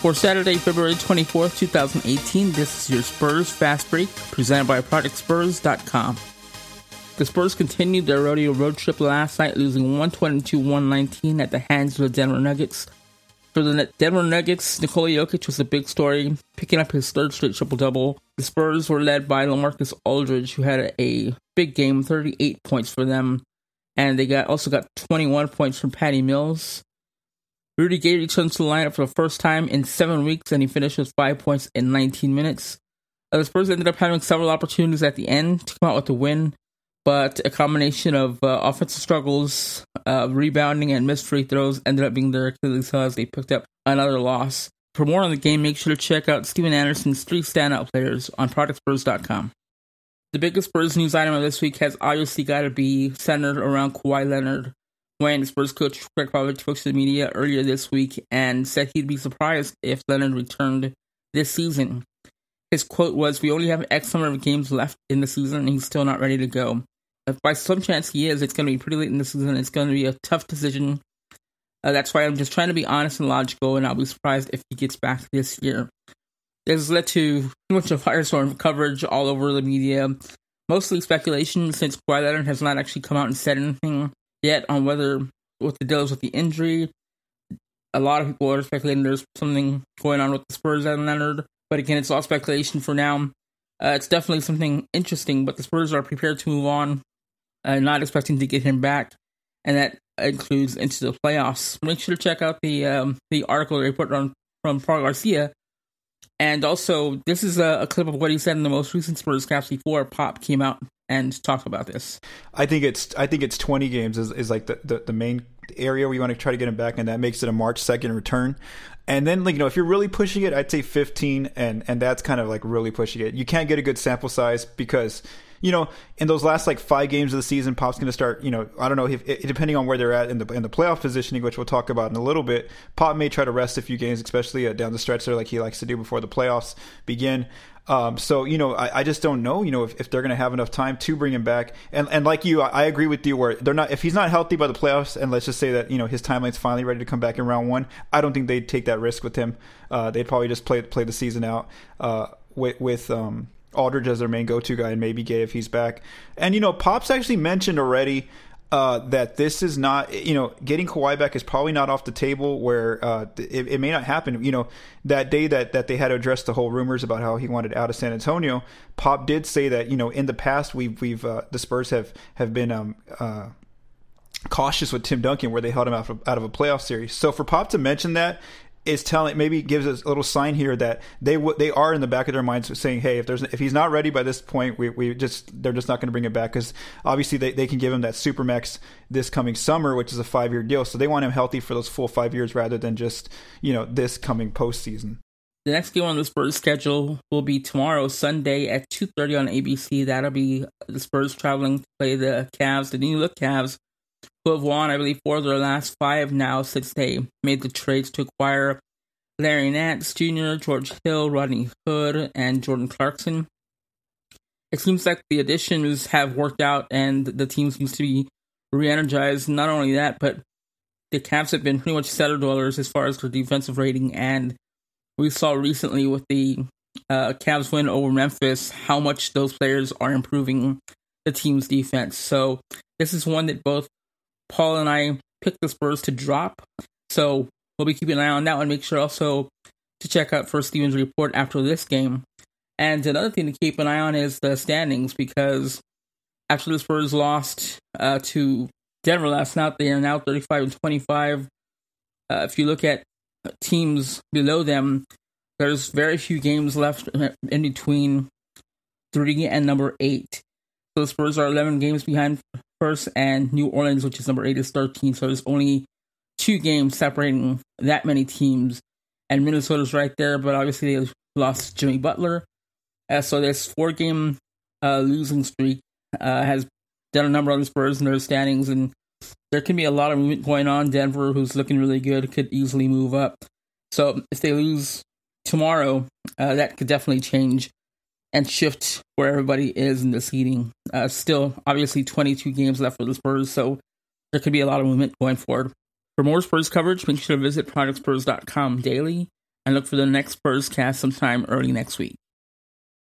For Saturday, February 24th, 2018, this is your Spurs Fast Break presented by ProjectSpurs.com. The Spurs continued their rodeo road trip last night, losing 122-119 at the hands of the Denver Nuggets. For the Denver Nuggets, Nikola Jokic was a big story, picking up his third straight triple-double. The Spurs were led by LaMarcus Aldridge, who had a big game, 38 points for them, and they got also got 21 points from Patty Mills. Rudy Gay returns to the lineup for the first time in seven weeks, and he finished with five points in 19 minutes. Uh, the Spurs ended up having several opportunities at the end to come out with the win, but a combination of uh, offensive struggles, uh, rebounding, and missed free throws ended up being their Achilles heel as they picked up another loss. For more on the game, make sure to check out Steven Anderson's three standout players on ProjectSpurs.com. The biggest Spurs news item of this week has obviously got to be centered around Kawhi Leonard when Spurs coach Gregg Popovich spoke to the media earlier this week and said he'd be surprised if Leonard returned this season. His quote was, We only have X number of games left in the season and he's still not ready to go. If by some chance he is, it's going to be pretty late in the season. It's going to be a tough decision. Uh, that's why I'm just trying to be honest and logical, and I'll be surprised if he gets back this year. This has led to too much of firestorm coverage all over the media, mostly speculation since Kawhi Leonard has not actually come out and said anything yet on whether what the deal is with the injury. A lot of people are speculating there's something going on with the Spurs and Leonard, but again, it's all speculation for now. Uh, it's definitely something interesting, but the Spurs are prepared to move on, uh, not expecting to get him back, and that includes into the playoffs. Make sure to check out the um, the article put on from Paul Garcia, and also this is a, a clip of what he said in the most recent Spurs Cast before Pop came out and talk about this. I think it's I think it's 20 games is, is like the, the, the main area we want to try to get him back, and that makes it a March 2nd return. And then, like you know, if you're really pushing it, I'd say 15, and and that's kind of like really pushing it. You can't get a good sample size because you know, in those last like five games of the season, Pop's going to start. You know, I don't know if depending on where they're at in the in the playoff positioning, which we'll talk about in a little bit. Pop may try to rest a few games, especially uh, down the stretch there, like he likes to do before the playoffs begin. Um, so you know, I, I, just don't know. You know, if, if they're going to have enough time to bring him back. And and like you, I, I, agree with you. Where they're not, if he's not healthy by the playoffs, and let's just say that you know his timeline's finally ready to come back in round one, I don't think they'd take that risk with him. Uh, they'd probably just play play the season out uh, with with um, Aldridge as their main go to guy, and maybe Gay if he's back. And you know, Pop's actually mentioned already uh, that this is not, you know, getting Kawhi back is probably not off the table. Where uh, it, it, may not happen. You know, that day that that they had to address the whole rumors about how he wanted out of San Antonio, Pop did say that you know in the past we've we've uh, the Spurs have have been um uh, cautious with Tim Duncan where they held him out of, out of a playoff series. So for Pop to mention that is telling maybe gives us a little sign here that they w- they are in the back of their minds saying, hey, if there's if he's not ready by this point, we, we just they're just not going to bring it back because obviously they, they can give him that super max this coming summer, which is a five year deal. So they want him healthy for those full five years rather than just you know this coming postseason. The next game on the Spurs schedule will be tomorrow, Sunday at 2.30 on ABC. That'll be the Spurs traveling to play the Cavs, the New Look Cavs, who have won, I believe, four of their last five now since they made the trades to acquire Larry Nance Jr., George Hill, Rodney Hood, and Jordan Clarkson. It seems like the additions have worked out and the team seems to be re energized. Not only that, but the Cavs have been pretty much cellar dwellers as far as their defensive rating. And we saw recently with the uh, Cavs win over Memphis how much those players are improving the team's defense. So this is one that both Paul and I picked the Spurs to drop. So we'll be keeping an eye on that one. Make sure also to check out First Stevens' report after this game. And another thing to keep an eye on is the standings because after the Spurs lost uh, to Denver last night, they are now 35 and 25. Uh, if you look at teams below them, there's very few games left in between three and number eight. So the Spurs are 11 games behind first, and New Orleans, which is number eight, is 13. So there's only two games separating that many teams. And Minnesota's right there, but obviously they lost Jimmy Butler. Uh, so this four game uh, losing streak uh, has done a number on the Spurs in their standings, and there can be a lot of movement going on. Denver, who's looking really good, could easily move up. So if they lose tomorrow, uh, that could definitely change and shift where everybody is in the seeding. Uh, still, obviously, 22 games left for the Spurs, so there could be a lot of movement going forward. For more Spurs coverage, make sure to visit ProjectSpurs.com daily and look for the next Spurs cast sometime early next week.